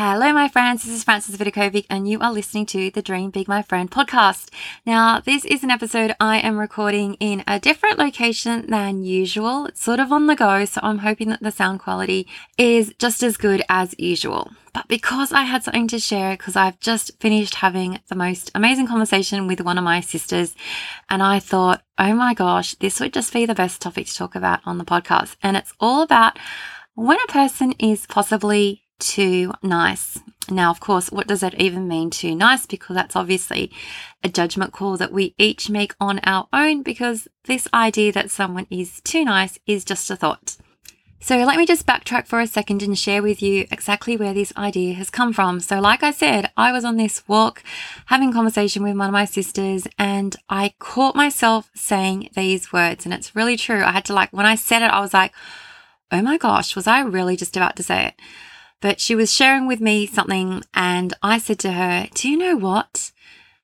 Hello, my friends. This is Frances Vidakovic, and you are listening to the Dream Big My Friend podcast. Now, this is an episode I am recording in a different location than usual. It's sort of on the go, so I'm hoping that the sound quality is just as good as usual. But because I had something to share, because I've just finished having the most amazing conversation with one of my sisters, and I thought, oh my gosh, this would just be the best topic to talk about on the podcast. And it's all about when a person is possibly too nice. Now, of course, what does that even mean too nice? Because that's obviously a judgment call that we each make on our own because this idea that someone is too nice is just a thought. So let me just backtrack for a second and share with you exactly where this idea has come from. So like I said, I was on this walk having conversation with one of my sisters and I caught myself saying these words and it's really true. I had to like, when I said it, I was like, oh my gosh, was I really just about to say it? But she was sharing with me something, and I said to her, Do you know what?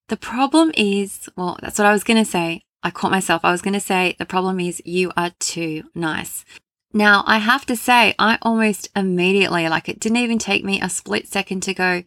The problem is, well, that's what I was going to say. I caught myself. I was going to say, The problem is you are too nice. Now, I have to say, I almost immediately, like it didn't even take me a split second to go,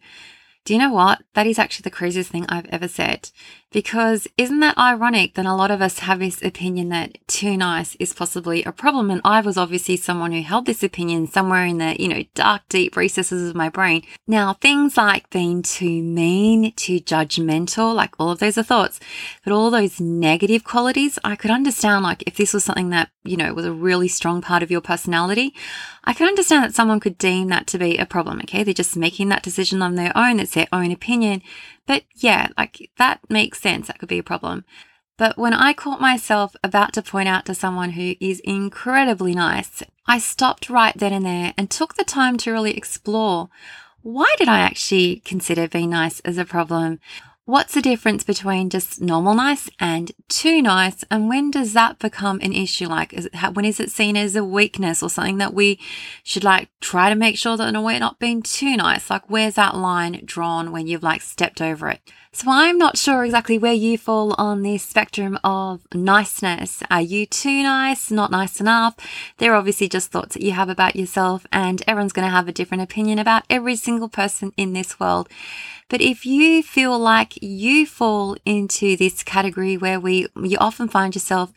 do you know what? That is actually the craziest thing I've ever said. Because isn't that ironic that a lot of us have this opinion that too nice is possibly a problem? And I was obviously someone who held this opinion somewhere in the, you know, dark, deep recesses of my brain. Now, things like being too mean, too judgmental, like all of those are thoughts, but all those negative qualities, I could understand, like, if this was something that, you know, was a really strong part of your personality, I can understand that someone could deem that to be a problem. Okay. Eh? They're just making that decision on their own. It's their own opinion. But yeah, like that makes sense. That could be a problem. But when I caught myself about to point out to someone who is incredibly nice, I stopped right then and there and took the time to really explore why did I actually consider being nice as a problem? What's the difference between just normal nice and too nice? And when does that become an issue? Like, is it, when is it seen as a weakness or something that we should like try to make sure that we're not being too nice? Like, where's that line drawn when you've like stepped over it? So I'm not sure exactly where you fall on this spectrum of niceness. Are you too nice? Not nice enough? They're obviously just thoughts that you have about yourself and everyone's going to have a different opinion about every single person in this world. But if you feel like you fall into this category where we, you often find yourself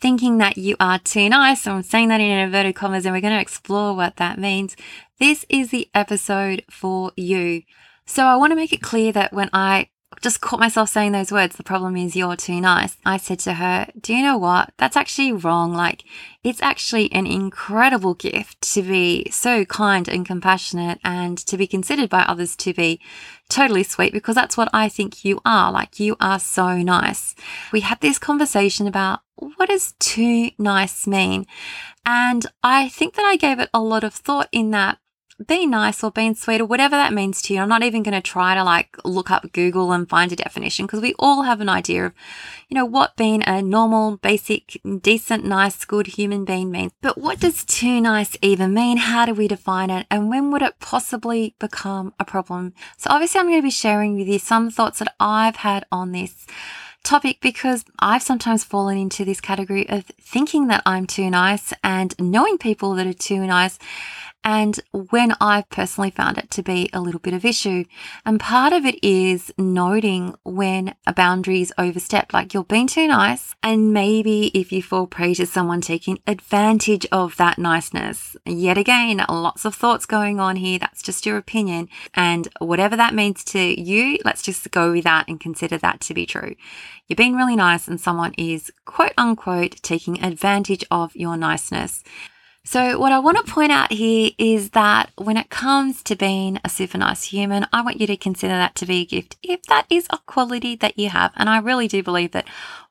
thinking that you are too nice, I'm saying that in inverted commas, and we're going to explore what that means. This is the episode for you. So I want to make it clear that when I just caught myself saying those words. The problem is you're too nice. I said to her, Do you know what? That's actually wrong. Like, it's actually an incredible gift to be so kind and compassionate and to be considered by others to be totally sweet because that's what I think you are. Like, you are so nice. We had this conversation about what does too nice mean? And I think that I gave it a lot of thought in that being nice or being sweet or whatever that means to you. I'm not even going to try to like look up Google and find a definition because we all have an idea of, you know, what being a normal, basic, decent, nice, good human being means. But what does too nice even mean? How do we define it? And when would it possibly become a problem? So obviously I'm going to be sharing with you some thoughts that I've had on this topic because I've sometimes fallen into this category of thinking that I'm too nice and knowing people that are too nice and when I've personally found it to be a little bit of issue. And part of it is noting when a boundary is overstepped, like you're being too nice. And maybe if you fall prey to someone taking advantage of that niceness, yet again, lots of thoughts going on here. That's just your opinion. And whatever that means to you, let's just go with that and consider that to be true. You're being really nice and someone is quote unquote taking advantage of your niceness. So, what I want to point out here is that when it comes to being a super nice human, I want you to consider that to be a gift if that is a quality that you have. And I really do believe that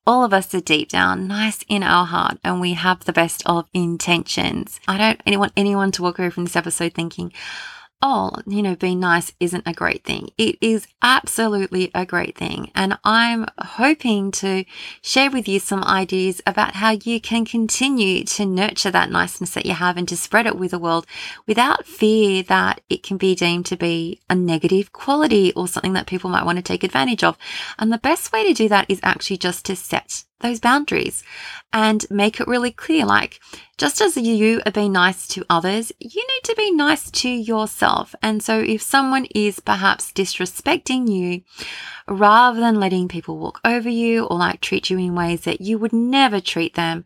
all of us are deep down nice in our heart and we have the best of intentions. I don't want anyone to walk away from this episode thinking, oh, you know, being nice isn't a great thing. It is absolutely a great thing. And I'm hoping to share with you some ideas about how you can continue to nurture that niceness that you have and to spread it with the world without fear that it can be deemed to be a negative quality or something that people might want to take advantage of. And the best way to do that is actually just to set those boundaries and make it really clear. Like, just as you are being nice to others, you need to be nice to yourself. And so, if someone is perhaps disrespecting you, rather than letting people walk over you or like treat you in ways that you would never treat them,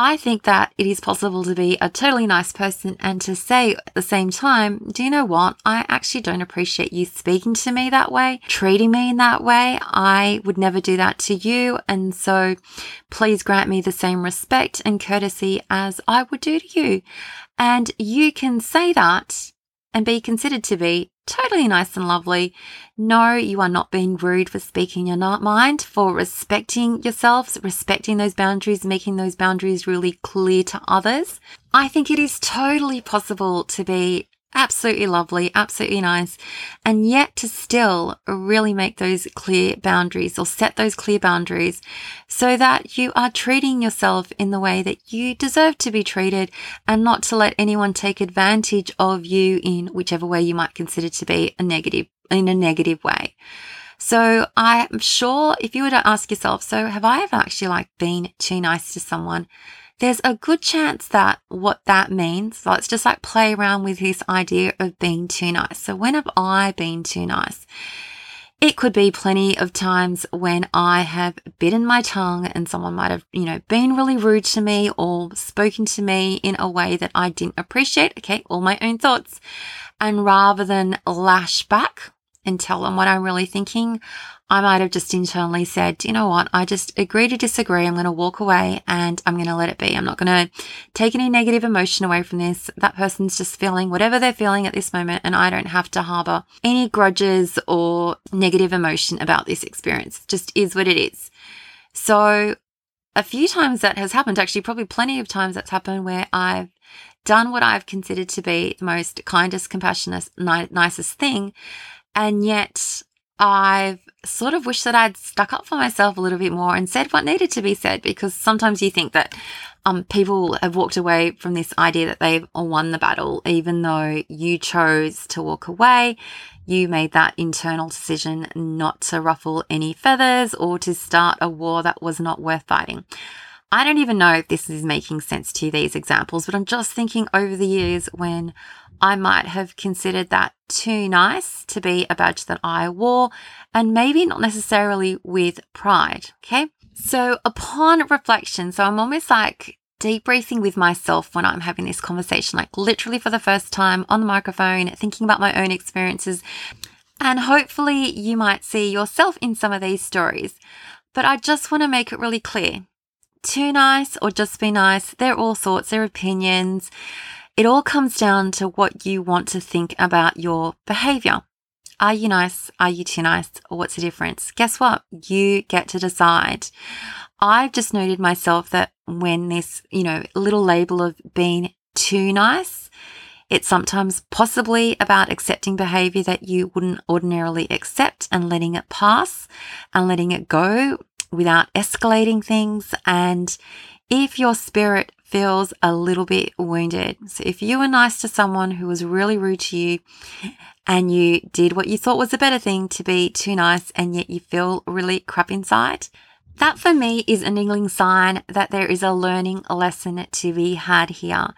I think that it is possible to be a totally nice person and to say at the same time, do you know what? I actually don't appreciate you speaking to me that way, treating me in that way. I would never do that to you. And so please grant me the same respect and courtesy as I would do to you. And you can say that and be considered to be totally nice and lovely. No, you are not being rude for speaking your mind, for respecting yourselves, respecting those boundaries, making those boundaries really clear to others. I think it is totally possible to be absolutely lovely, absolutely nice, and yet to still really make those clear boundaries or set those clear boundaries so that you are treating yourself in the way that you deserve to be treated and not to let anyone take advantage of you in whichever way you might consider to be a negative, in a negative way. So I'm sure if you were to ask yourself, so have I ever actually like been too nice to someone? There's a good chance that what that means, let's just like play around with this idea of being too nice. So when have I been too nice? It could be plenty of times when I have bitten my tongue and someone might have, you know, been really rude to me or spoken to me in a way that I didn't appreciate. Okay, all my own thoughts. And rather than lash back and tell them what I'm really thinking, I might have just internally said, you know what? I just agree to disagree. I'm going to walk away and I'm going to let it be. I'm not going to take any negative emotion away from this. That person's just feeling whatever they're feeling at this moment. And I don't have to harbor any grudges or negative emotion about this experience. It just is what it is. So a few times that has happened, actually, probably plenty of times that's happened where I've done what I've considered to be the most kindest, compassionate, ni- nicest thing. And yet I've sort of wish that I'd stuck up for myself a little bit more and said what needed to be said because sometimes you think that um, people have walked away from this idea that they've won the battle, even though you chose to walk away. You made that internal decision not to ruffle any feathers or to start a war that was not worth fighting. I don't even know if this is making sense to these examples, but I'm just thinking over the years when I might have considered that too nice to be a badge that I wore, and maybe not necessarily with pride. Okay. So, upon reflection, so I'm almost like debriefing with myself when I'm having this conversation, like literally for the first time on the microphone, thinking about my own experiences. And hopefully, you might see yourself in some of these stories. But I just want to make it really clear too nice or just be nice, they're all sorts, they're opinions. It all comes down to what you want to think about your behavior. Are you nice? Are you too nice? What's the difference? Guess what? You get to decide. I've just noted myself that when this, you know, little label of being too nice, it's sometimes possibly about accepting behavior that you wouldn't ordinarily accept and letting it pass and letting it go without escalating things. And if your spirit feels a little bit wounded. So if you were nice to someone who was really rude to you and you did what you thought was a better thing to be too nice and yet you feel really crap inside, that for me is an niggling sign that there is a learning lesson to be had here.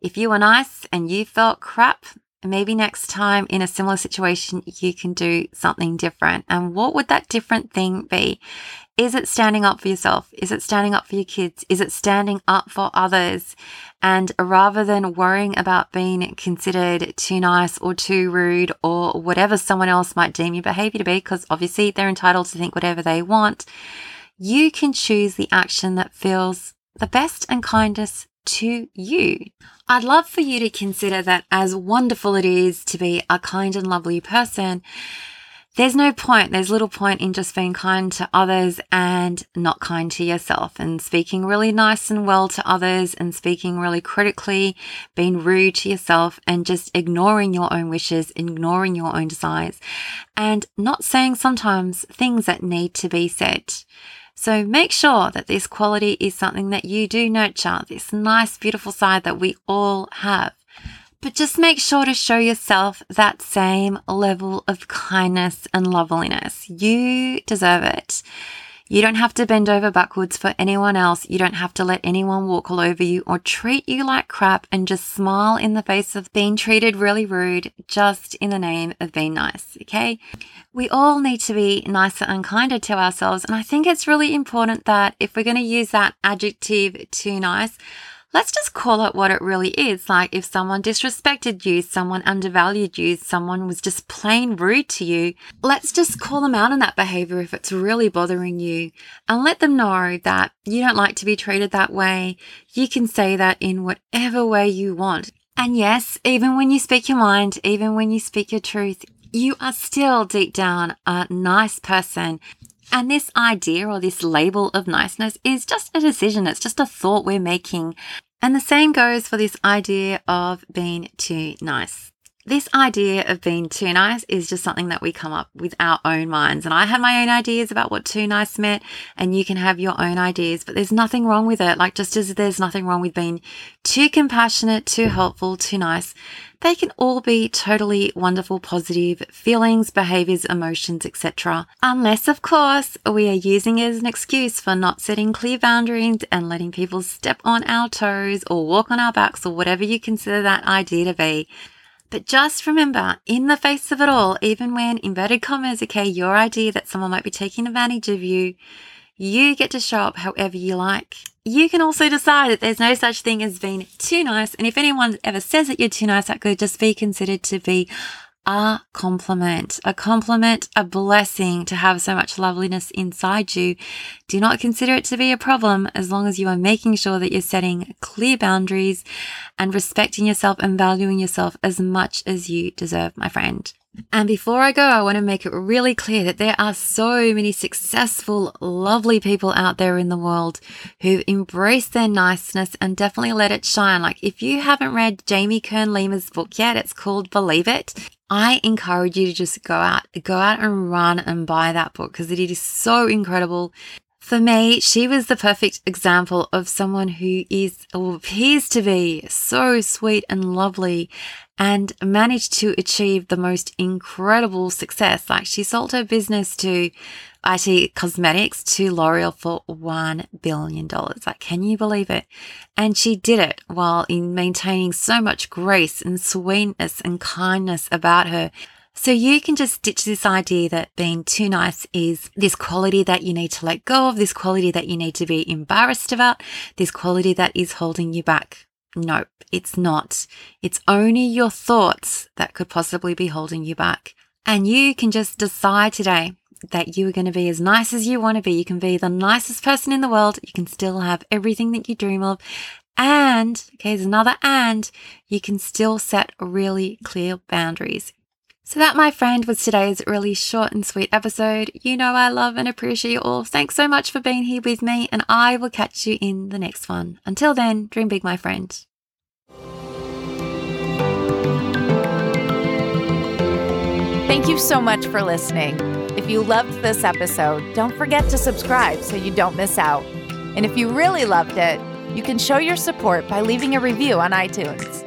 If you were nice and you felt crap, maybe next time in a similar situation, you can do something different. And what would that different thing be? Is it standing up for yourself? Is it standing up for your kids? Is it standing up for others? And rather than worrying about being considered too nice or too rude or whatever someone else might deem your behavior to be, because obviously they're entitled to think whatever they want, you can choose the action that feels the best and kindest to you. I'd love for you to consider that as wonderful it is to be a kind and lovely person there's no point, there's little point in just being kind to others and not kind to yourself and speaking really nice and well to others and speaking really critically, being rude to yourself and just ignoring your own wishes, ignoring your own desires and not saying sometimes things that need to be said. So make sure that this quality is something that you do nurture, this nice, beautiful side that we all have. But just make sure to show yourself that same level of kindness and loveliness. You deserve it. You don't have to bend over backwards for anyone else. You don't have to let anyone walk all over you or treat you like crap and just smile in the face of being treated really rude just in the name of being nice. Okay. We all need to be nicer and kinder to ourselves. And I think it's really important that if we're going to use that adjective too nice, let's just call it what it really is. Like if someone disrespected you, someone undervalued you, someone was just plain rude to you, let's just call them out on that behavior if it's really bothering you and let them know that you don't like to be treated that way. You can say that in whatever way you want. And yes, even when you speak your mind, even when you speak your truth, you are still deep down a nice person. And this idea or this label of niceness is just a decision. It's just a thought we're making. And the same goes for this idea of being too nice. This idea of being too nice is just something that we come up with our own minds. And I have my own ideas about what too nice meant, and you can have your own ideas, but there's nothing wrong with it. Like, just as there's nothing wrong with being too compassionate, too helpful, too nice, they can all be totally wonderful, positive feelings, behaviors, emotions, etc. Unless, of course, we are using it as an excuse for not setting clear boundaries and letting people step on our toes or walk on our backs or whatever you consider that idea to be. But just remember, in the face of it all, even when inverted commas, okay, your idea that someone might be taking advantage of you, you get to show up however you like. You can also decide that there's no such thing as being too nice. And if anyone ever says that you're too nice, that could just be considered to be a compliment, a compliment, a blessing to have so much loveliness inside you. Do not consider it to be a problem as long as you are making sure that you're setting clear boundaries and respecting yourself and valuing yourself as much as you deserve, my friend. And before I go, I want to make it really clear that there are so many successful, lovely people out there in the world who embrace their niceness and definitely let it shine. Like if you haven't read Jamie Kern Lima's book yet, it's called Believe It. I encourage you to just go out, go out and run and buy that book because it is so incredible. For me, she was the perfect example of someone who is or appears to be so sweet and lovely and managed to achieve the most incredible success. Like she sold her business to IT Cosmetics to L'Oreal for $1 billion. Like, can you believe it? And she did it while in maintaining so much grace and sweetness and kindness about her. So you can just ditch this idea that being too nice is this quality that you need to let go of, this quality that you need to be embarrassed about, this quality that is holding you back. Nope, it's not. It's only your thoughts that could possibly be holding you back. And you can just decide today that you are going to be as nice as you want to be. You can be the nicest person in the world. You can still have everything that you dream of. And, okay, there's another and, you can still set really clear boundaries. So that, my friend, was today's really short and sweet episode. You know I love and appreciate you all. Thanks so much for being here with me, and I will catch you in the next one. Until then, dream big, my friend. Thank you so much for listening. If you loved this episode, don't forget to subscribe so you don't miss out. And if you really loved it, you can show your support by leaving a review on iTunes.